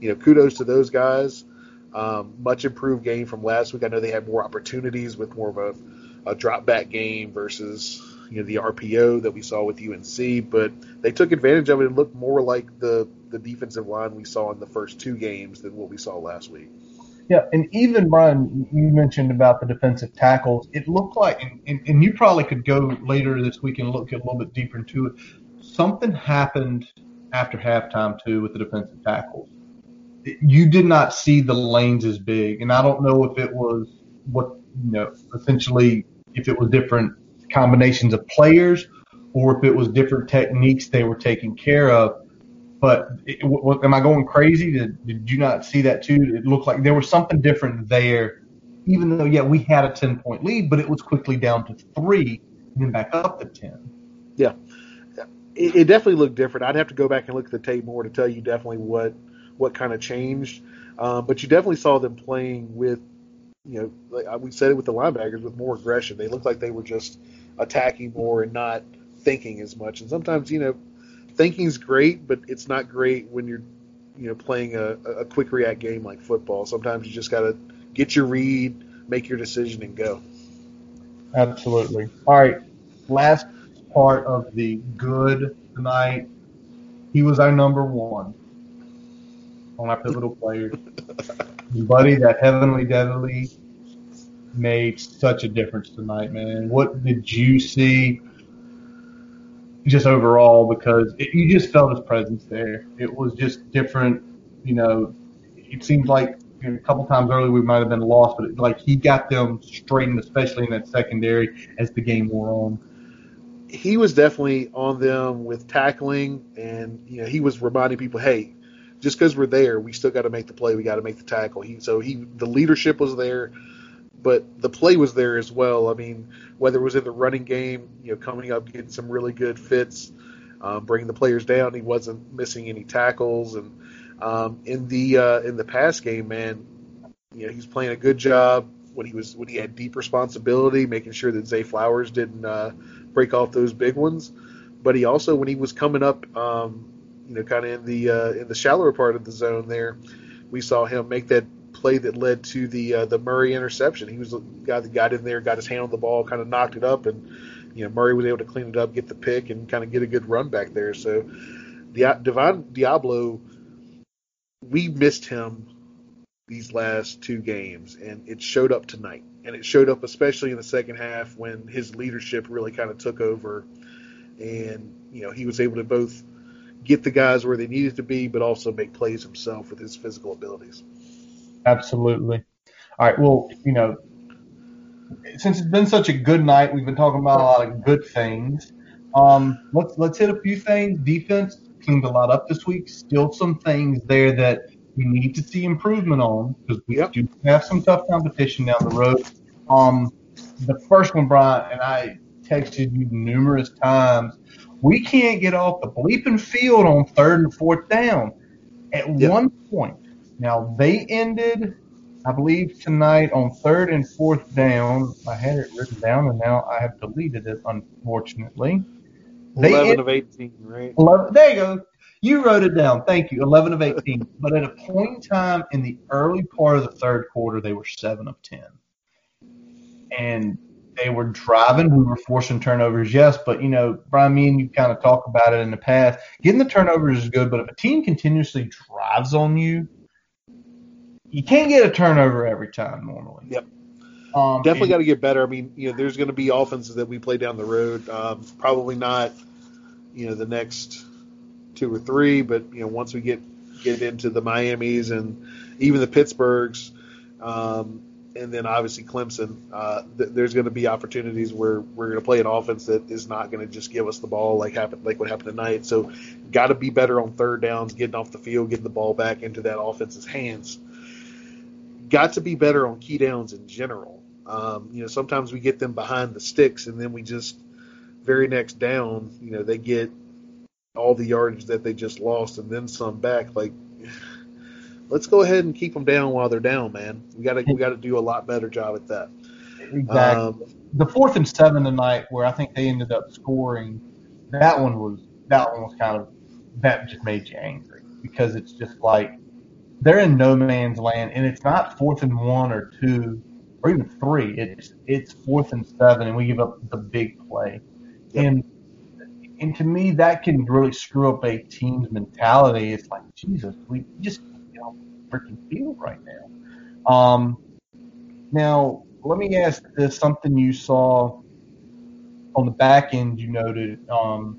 you know kudos to those guys. Um, much improved game from last week. I know they had more opportunities with more of a, a drop back game versus you know the RPO that we saw with UNC, but they took advantage of it and looked more like the the defensive line we saw in the first two games than what we saw last week. Yeah, and even Brian, you mentioned about the defensive tackles. It looked like, and, and, and you probably could go later this week and look a little bit deeper into it. Something happened after halftime too with the defensive tackles. You did not see the lanes as big, and I don't know if it was what you know, essentially if it was different combinations of players or if it was different techniques they were taking care of. But it, w- am I going crazy? Did, did you not see that too? It looked like there was something different there, even though, yeah, we had a 10 point lead, but it was quickly down to three and then back up to 10. Yeah. It, it definitely looked different. I'd have to go back and look at the tape more to tell you definitely what, what kind of changed. Um, but you definitely saw them playing with, you know, like we said it with the linebackers with more aggression. They looked like they were just attacking more and not thinking as much. And sometimes, you know, thinking's great, but it's not great when you're you know playing a, a quick react game like football. Sometimes you just got to get your read, make your decision, and go. Absolutely. All right. Last part of the good tonight. He was our number one on our pivotal players. Buddy, that heavenly deadly made such a difference tonight, man. What did you see? Just overall because it, you just felt his presence there. It was just different. You know, it seems like you know, a couple times earlier we might have been lost, but it, like he got them straightened, especially in that secondary as the game wore on. He was definitely on them with tackling, and you know he was reminding people, hey, just because we're there, we still got to make the play. We got to make the tackle. He so he the leadership was there but the play was there as well. I mean, whether it was in the running game, you know, coming up, getting some really good fits, um, bringing the players down, he wasn't missing any tackles, and um, in the uh, in the pass game, man, you know, he's playing a good job when he was when he had deep responsibility, making sure that Zay Flowers didn't uh, break off those big ones. But he also, when he was coming up, um, you know, kind of in the uh, in the shallower part of the zone there, we saw him make that play that led to the uh, the Murray interception. He was the guy that got in there, got his hand on the ball, kind of knocked it up, and you know Murray was able to clean it up, get the pick, and kind of get a good run back there. So Divine Deablo, we missed him these last two games, and it showed up tonight. And it showed up especially in the second half when his leadership really kind of took over, and you know he was able to both get the guys where they needed to be, but also make plays himself with his physical abilities. Absolutely. All right. Well, you know, since it's been such a good night, we've been talking about a lot of good things. Um, let's let's hit a few things. Defense cleaned a lot up this week. Still some things there that we need to see improvement on because we yep. do have some tough competition down the road. Um, the first one, Brian, and I texted you numerous times. We can't get off the bleeping field on third and fourth down. At yep. one point, now they ended, I believe, tonight on third and fourth down. I had it written down, and now I have deleted it, unfortunately. They 11 ended, of 18, right? 11, there you go. You wrote it down. Thank you. 11 of 18. but at a point in time in the early part of the third quarter, they were 7 of 10. And they were driving. We were forcing turnovers, yes, but you know, Brian, me and you kind of talk about it in the past. Getting the turnovers is good, but if a team continuously drives on you, you can't get a turnover every time normally. Yep. Um, Definitely got to get better. I mean, you know, there's going to be offenses that we play down the road. Um, probably not, you know, the next two or three, but you know, once we get get into the Miamis and even the Pittsburghs, um, and then obviously Clemson, uh, th- there's going to be opportunities where we're going to play an offense that is not going to just give us the ball like happened like what happened tonight. So, got to be better on third downs, getting off the field, getting the ball back into that offense's hands. Got to be better on key downs in general. Um, you know, sometimes we get them behind the sticks, and then we just very next down, you know, they get all the yardage that they just lost and then some back. Like, let's go ahead and keep them down while they're down, man. We got to we got to do a lot better job at that. Exactly. Um, the fourth and seven tonight, where I think they ended up scoring, that one was that one was kind of that just made you angry because it's just like they're in no man's land, and it's not fourth and one or two or even three. It's it's fourth and seven, and we give up the big play, yep. and and to me, that can really screw up a team's mentality. It's like, Jesus, we just you know, freaking field right now. Um, now, let me ask this something you saw on the back end. You noted, um,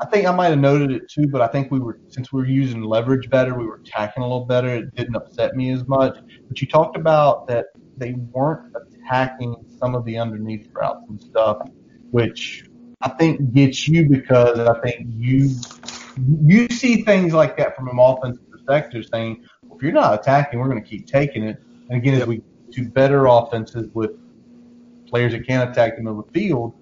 I think I might have noted it too, but I think we were since we were using leverage better, we were attacking a little better. It didn't upset me as much. But you talked about that they weren't attacking some of the underneath routes and stuff, which I think gets you because I think you you see things like that from an offensive perspective, saying, well, if you're not attacking, we're going to keep taking it. And again, as we do better offenses with players that can attack the middle of the field,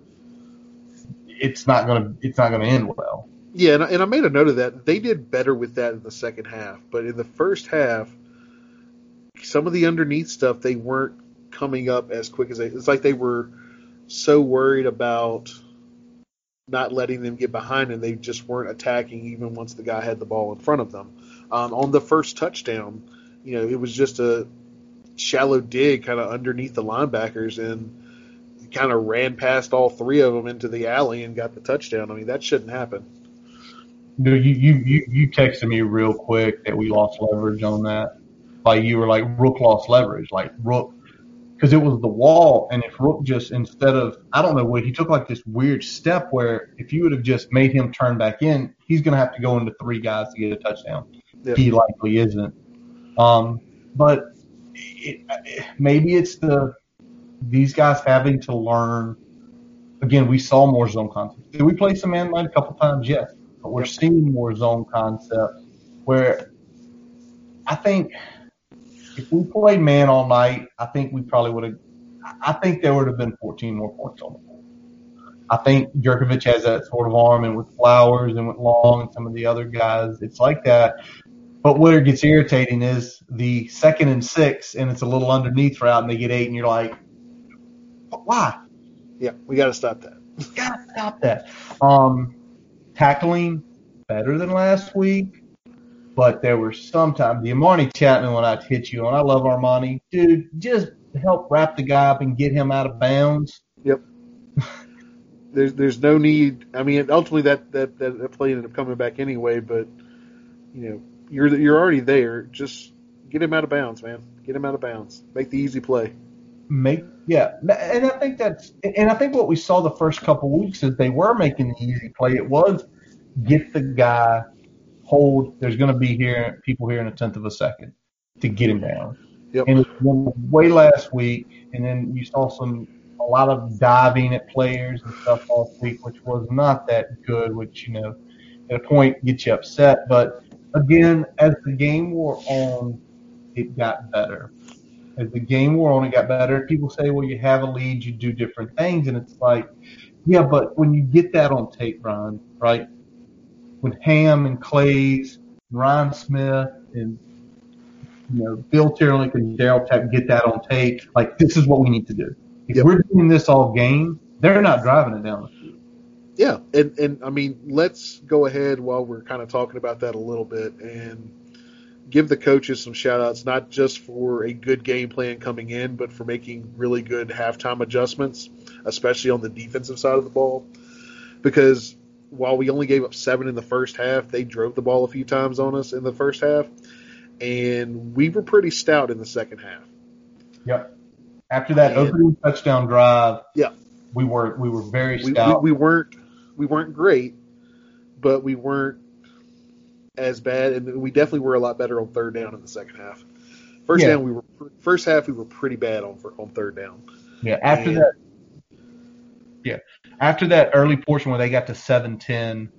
it's not to it's not to end well. Yeah, and I, and I made a note of that. They did better with that in the second half, but in the first half, some of the underneath stuff they weren't coming up as quick as they. It's like they were so worried about not letting them get behind, and they just weren't attacking even once the guy had the ball in front of them. Um, on the first touchdown, you know, it was just a shallow dig kind of underneath the linebackers, and kind of ran past all three of them into the alley and got the touchdown. I mean, that shouldn't happen. No, you you you, you texted me real quick that we lost leverage on that. Like you were like Rook lost leverage. Like Rook because it was the wall. And if Rook just instead of I don't know what he took like this weird step where if you would have just made him turn back in, he's going to have to go into three guys to get a touchdown. Yep. He likely isn't. Um, but it, it, maybe it's the these guys having to learn. Again, we saw more zone concepts. Did we play some man line a couple times? Yes, but we're seeing more zone concepts where I think if we played man all night, I think we probably would have. I think there would have been 14 more points on the board. I think Jurkovec has that sort of arm, and with Flowers and with Long and some of the other guys, it's like that. But where it gets irritating is the second and six, and it's a little underneath route, and they get eight, and you're like, why? Yeah, we got to stop that. We got to stop that. Um, tackling better than last week. But there were some times the Armani Chatman when I hit you, on. I love Armani, dude. Just help wrap the guy up and get him out of bounds. Yep. there's there's no need. I mean, ultimately that that that play ended up coming back anyway. But you know, you're you're already there. Just get him out of bounds, man. Get him out of bounds. Make the easy play. Make yeah, and I think that's and I think what we saw the first couple weeks is they were making the easy play. It was get the guy hold. There's going to be here people here in a tenth of a second to get him down. Yep. And way last week, and then you saw some a lot of diving at players and stuff last week, which was not that good, which, you know, at a point gets you upset. But again, as the game wore on, it got better. As the game wore on, it got better. People say, well, you have a lead, you do different things. And it's like, yeah, but when you get that on tape, Brian, right? When Ham and Clays, Ryan Smith, and you know, Bill Teerlinck and Daryl Tech get that on tape. Like, this is what we need to do. If yep. we're doing this all game, they're not driving it down the field. Yeah, and and I mean, let's go ahead while we're kind of talking about that a little bit and give the coaches some shout outs, not just for a good game plan coming in, but for making really good halftime adjustments, especially on the defensive side of the ball. Because while we only gave up seven in the first half, they drove the ball a few times on us in the first half and we were pretty stout in the second half. Yep. After that and, opening touchdown drive, yeah, we were we were very stout. We, we, we, weren't we weren't great, but we weren't as bad, and we definitely were a lot better on third down in the second half. First yeah. down, we were first half we were pretty bad on on third down. Yeah. After and, that, yeah, after that early portion where they got to seven ten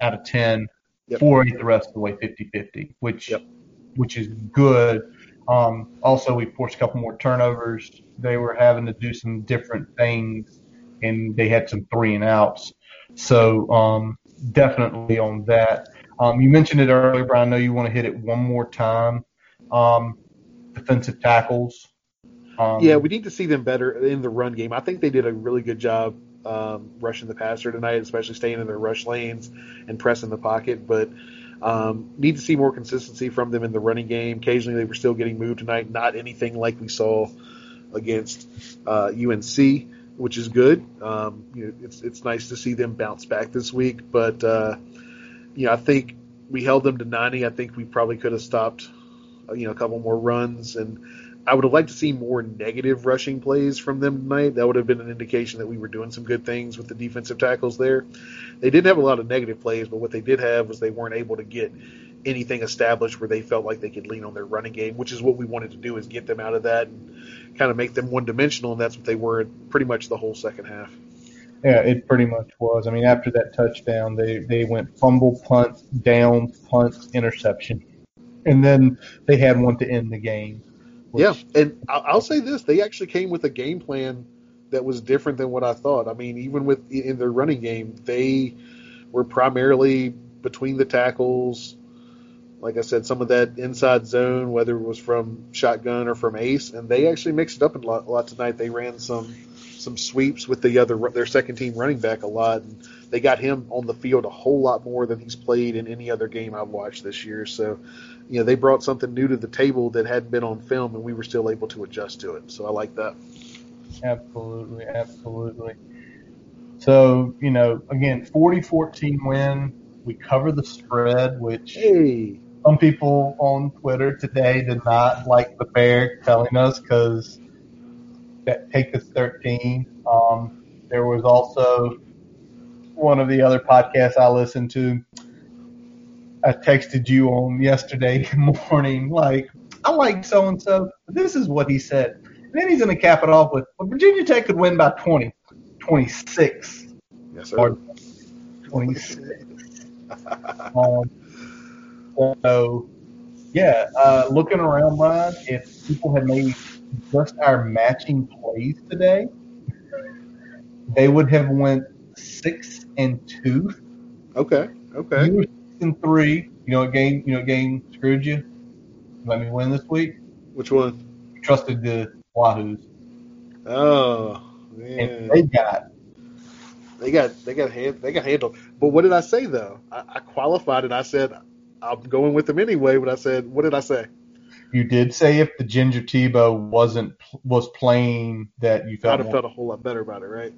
out of ten, yep. four eight the rest of the way 50-50, which. Yep which is good. Um, also, we forced a couple more turnovers. They were having to do some different things, and they had some three and outs. So um, definitely on that. Um, you mentioned it earlier, but I know you want to hit it one more time. Um, defensive tackles. Um, yeah, we need to see them better in the run game. I think they did a really good job um, rushing the passer tonight, especially staying in their rush lanes and pressing the pocket. But um, need to see more consistency from them in the running game. Occasionally, they were still getting moved tonight. Not anything like we saw against uh, UNC, which is good. Um, you know, it's it's nice to see them bounce back this week. But uh, you know, I think we held them to 90. I think we probably could have stopped, uh, you know, a couple more runs and I would have liked to see more negative rushing plays from them tonight. That would have been an indication that we were doing some good things with the defensive tackles there. They didn't have a lot of negative plays, but what they did have was they weren't able to get anything established where they felt like they could lean on their running game, which is what we wanted to do is get them out of that and kind of make them one dimensional, and that's what they were pretty much the whole second half. Yeah, it pretty much was. I mean, after that touchdown, they they went fumble, punt, down, punt, interception, and then they had one to end the game. Which... Yeah, and I'll say this: they actually came with a game plan that was different than what I thought. I mean, even with in their running game, they were primarily between the tackles. Like I said, some of that inside zone, whether it was from shotgun or from ace, and they actually mixed it up a lot, a lot tonight. They ran some some sweeps with the other their second team running back a lot, and they got him on the field a whole lot more than he's played in any other game I've watched this year. So you know they brought something new to the table that hadn't been on film, and we were still able to adjust to it. So I like that. Absolutely, absolutely. So you know, again, 40-14 win. We cover the spread, which hey. some people on Twitter today did not like the bear telling us because that take us 13. Um, there was also one of the other podcasts I listened to I texted you on yesterday morning, like, I like so and so. This is what he said. And then he's going to cap it off with, well, Virginia Tech could win by 20, 26. Yes, sir. Or 26. um, so, yeah, uh, looking around, Brian, if people had made just our matching plays today, they would have went six and two. Okay. Okay. You were six and three. You know what game? You know what game screwed you? Let me win this week. Which one? You trusted the Wahoos. Oh man, and they got. They got they got hand, they got handled. But what did I say though? I, I qualified and I said I'm going with them anyway. But I said, what did I say? You did say if the Ginger Tebow wasn't was playing that you felt. I'd have felt a whole lot better about it, right?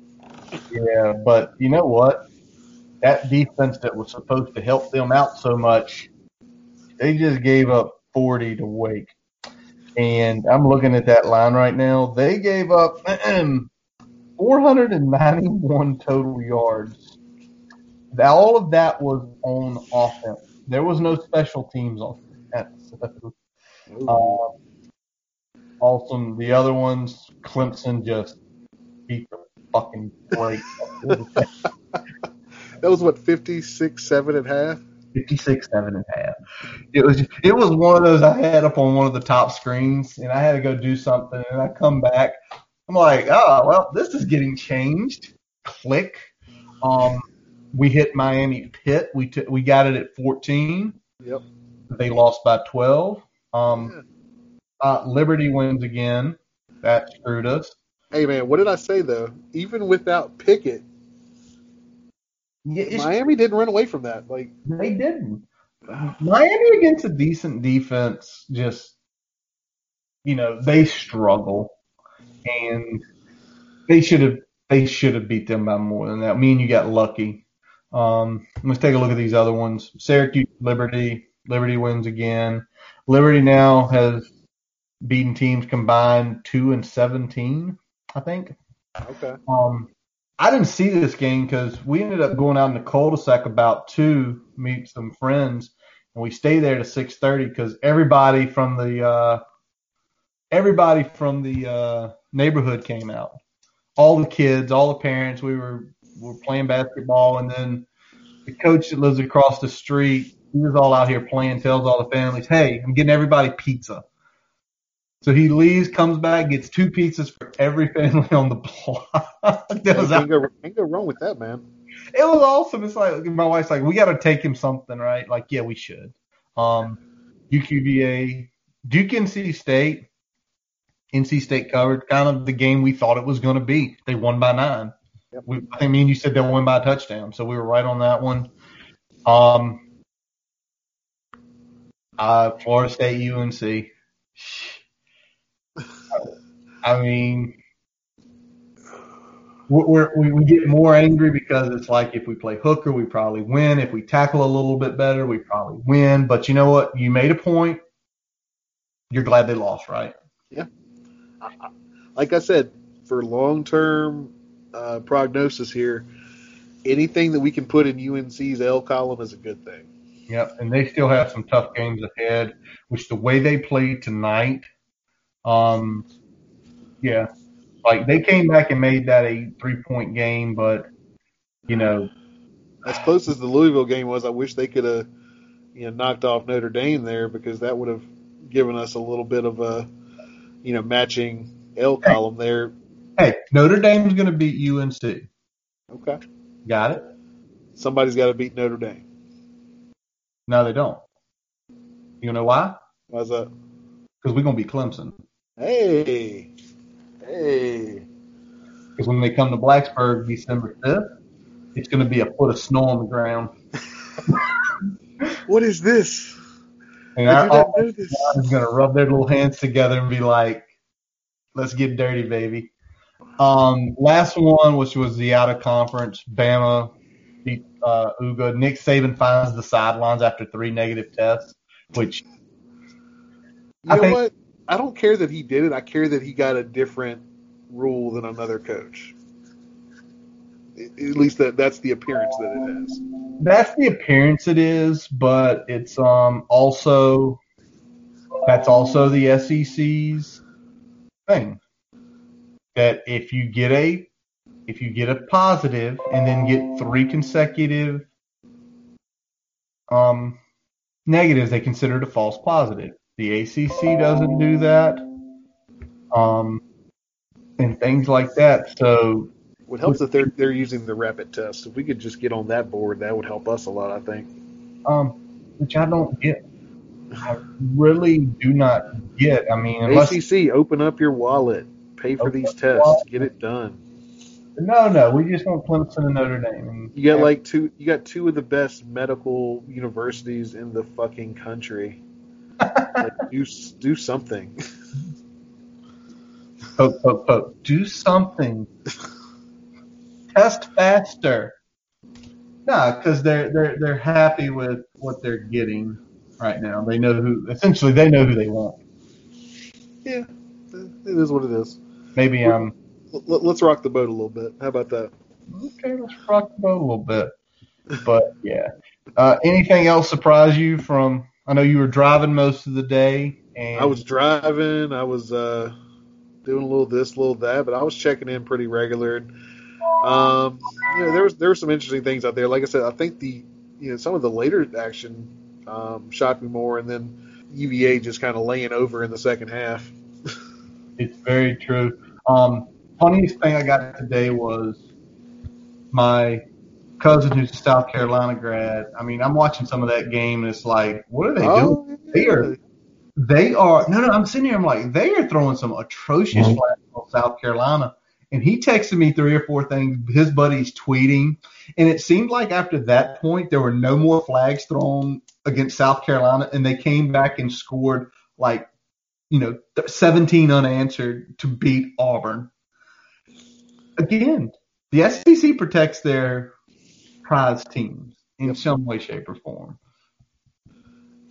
Yeah, but you know what? that defense that was supposed to help them out so much, they just gave up 40 to Wake. And I'm looking at that line right now. They gave up 491 total yards. All of that was on offense. There was no special teams on defense. Uh, awesome. The other ones, Clemson just beat the fucking plate. that was what fifty six seven and a half. 56 seven and a half. It was it was one of those I had up on one of the top screens, and I had to go do something, and I come back. I'm like, oh well, this is getting changed. Click. Um, we hit Miami Pitt. We t- we got it at 14. Yep. They lost by 12. Um, uh, Liberty wins again. That screwed us. Hey man, what did I say though? Even without Pickett, Yeah, Miami didn't run away from that. Like They didn't. Miami against a decent defense, just you know, they struggle, and they should have they should have beat them by more than that. Me and you got lucky. Um, let's take a look at these other ones. Syracuse, Liberty, Liberty wins again. Liberty now has beaten teams combined two and seventeen, I think. okay, Um, I didn't see this game because we ended up going out in the cul-de-sac about two, meet some friends, and we stayed there to six thirty because everybody from the uh, everybody from the uh, neighborhood came out, all the kids, all the parents. We were we were playing basketball, and then the coach that lives across the street, he was all out here playing. Tells all the families, "Hey, I'm getting everybody pizza." So he leaves, comes back, gets two pizzas for every family on the block. that was can't go, can't go wrong with that, man. it was awesome. It's like my wife's like, we got to take him something, right? Like, yeah, we should. Um, UQVA, Duke, NC State, NC State covered kind of the game we thought it was going to be. They won by nine. Yep. We, I think me and you said they'll win by a touchdown, so we were right on that one. Um, uh, Florida State, UNC. I mean, we're, we we get more angry because it's like if we play hooker, we probably win. If we tackle a little bit better, we probably win. But you know what? You made a point. You're glad they lost, right? Yeah. Like I said, for long term uh, prognosis here, anything that we can put in UNC's L column is a good thing. Yep. And they still have some tough games ahead, which the way they played tonight, um, yeah, like they came back and made that a three point game, but you know, As close as the Louisville game was, I wish they could have, you know, knocked off Notre Dame there because that would have given us a little bit of a, you know, matching L column there. hey, Notre Dame's going to beat UNC. Okay, Got it? somebody's got to beat Notre Dame. No, they don't. You know why? Why's that? Because we're going to be Clemson. Hey, hey. Because when they come to Blacksburg December 5th, it's going to be a foot of snow on the ground. What is this? And I our did not know offensive this. line is going to rub their little hands together and be like, let's get dirty, baby. Um, last one, which was the out of conference, Bama beat uh, Uga. Nick Saban finds the sidelines after three negative tests, which You I know think- what? I don't care that he did it. I care that he got a different rule than another coach. At least that that's the appearance that it has. that's the appearance it is, but it's um also that's also the SEC's thing. That if you get a if you get a positive and then get three consecutive um negatives, they consider it a false positive. The ACC doesn't do that. Um and things like that. So What helps that they're they're using the rapid test. If we could just get on that board, that would help us a lot. I think. um, which I don't get. I really do not get. I mean, unless ACC, open up your wallet, pay for these tests, wallet. get it done. No, no, we just want Clemson and Notre Dame. And, You got like two. You got two of the best medical universities in the fucking country. Like, do do something. poke, poke, poke. Do something. Test faster. No, because they're they're they're happy with what they're getting right now. They know who. Essentially, they know who they want. Yeah, it is what it is. Maybe I'm l- let's rock the boat a little bit. How about that? okay. Let's rock the boat a little bit. But yeah. Uh, anything else surprise you from? I know you were driving most of the day, and I was driving. I was uh, doing a little this, a little that, but I was checking in pretty regular. Um, you know, there was there were some interesting things out there. Like I said, I think the you know some of the later action um, shocked me more, and then UVA just kind of laying over in the second half. it's very true. Um, funniest thing I got today was my cousin who's a South Carolina grad. I mean, I'm watching some of that game, and it's like, what are they oh, doing? Yeah. They are, they are. No, no, I'm sitting here. I'm like, they are throwing some atrocious mm-hmm. flags on South Carolina. And he texted me three or four things. His buddies tweeting, and it seemed like after that point there were no more flags thrown against South Carolina, and they came back and scored like, you know, 17 unanswered to beat Auburn. Again, the SEC protects their prize teams in some way, shape, or form.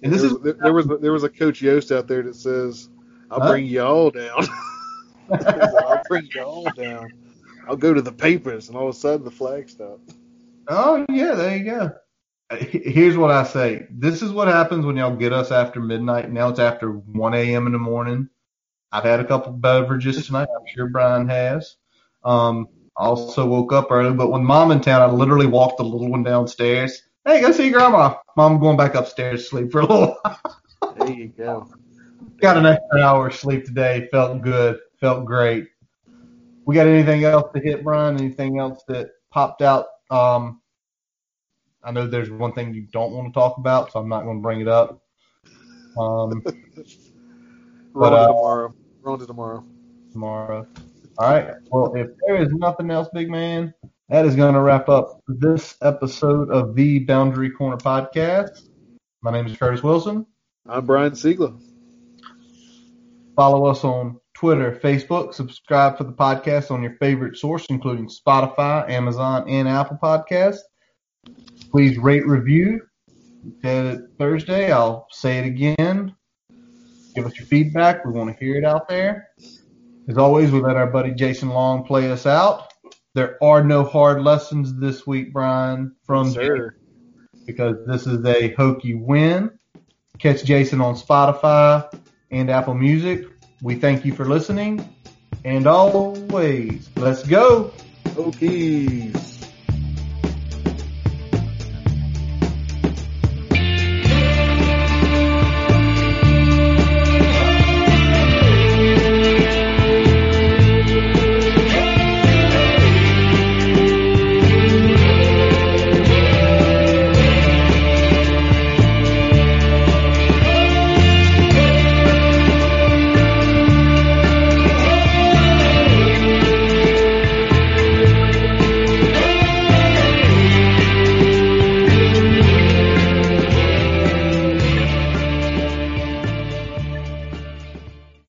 And this there, is there, was there was a coach Yost out there that says, "I'll huh? bring y'all down. I'll bring y'all down. I'll go to the papers." And all of a sudden, the flag stopped. Oh yeah, there you go. Here's what I say. This is what happens when y'all get us after midnight. Now it's after 1 a.m. in the morning. I've had a couple beverages tonight. I'm sure Brian has. Um, I also woke up early, but when mom in town, I literally walked the little one downstairs. Hey, go see grandma. Mom going back upstairs to sleep for a little while. there you go. Got an extra hour of sleep today. Felt good. Felt great. We got anything else to hit, Brian? Anything else that popped out? Um, I know there's one thing you don't want to talk about, so I'm not going to bring it up. Um, but, uh, tomorrow. Roll to tomorrow. Tomorrow. All right. Well, if there is nothing else, big man, that is going to wrap up this episode of the Boundary Corner podcast. My name is Curtis Wilson. I'm Brian Siegler. Follow us on Twitter, Facebook. Subscribe for the podcast on your favorite source, including Spotify, Amazon, and Apple Podcasts. Please rate, review. said it Thursday. I'll say it again. Give us your feedback. We want to hear it out there. As always, we let our buddy Jason Long play us out. There are no hard lessons this week, Brian, from yes, because this is a hokey win. Catch Jason on Spotify and Apple Music. We thank you for listening. And always, let's go. Hokies.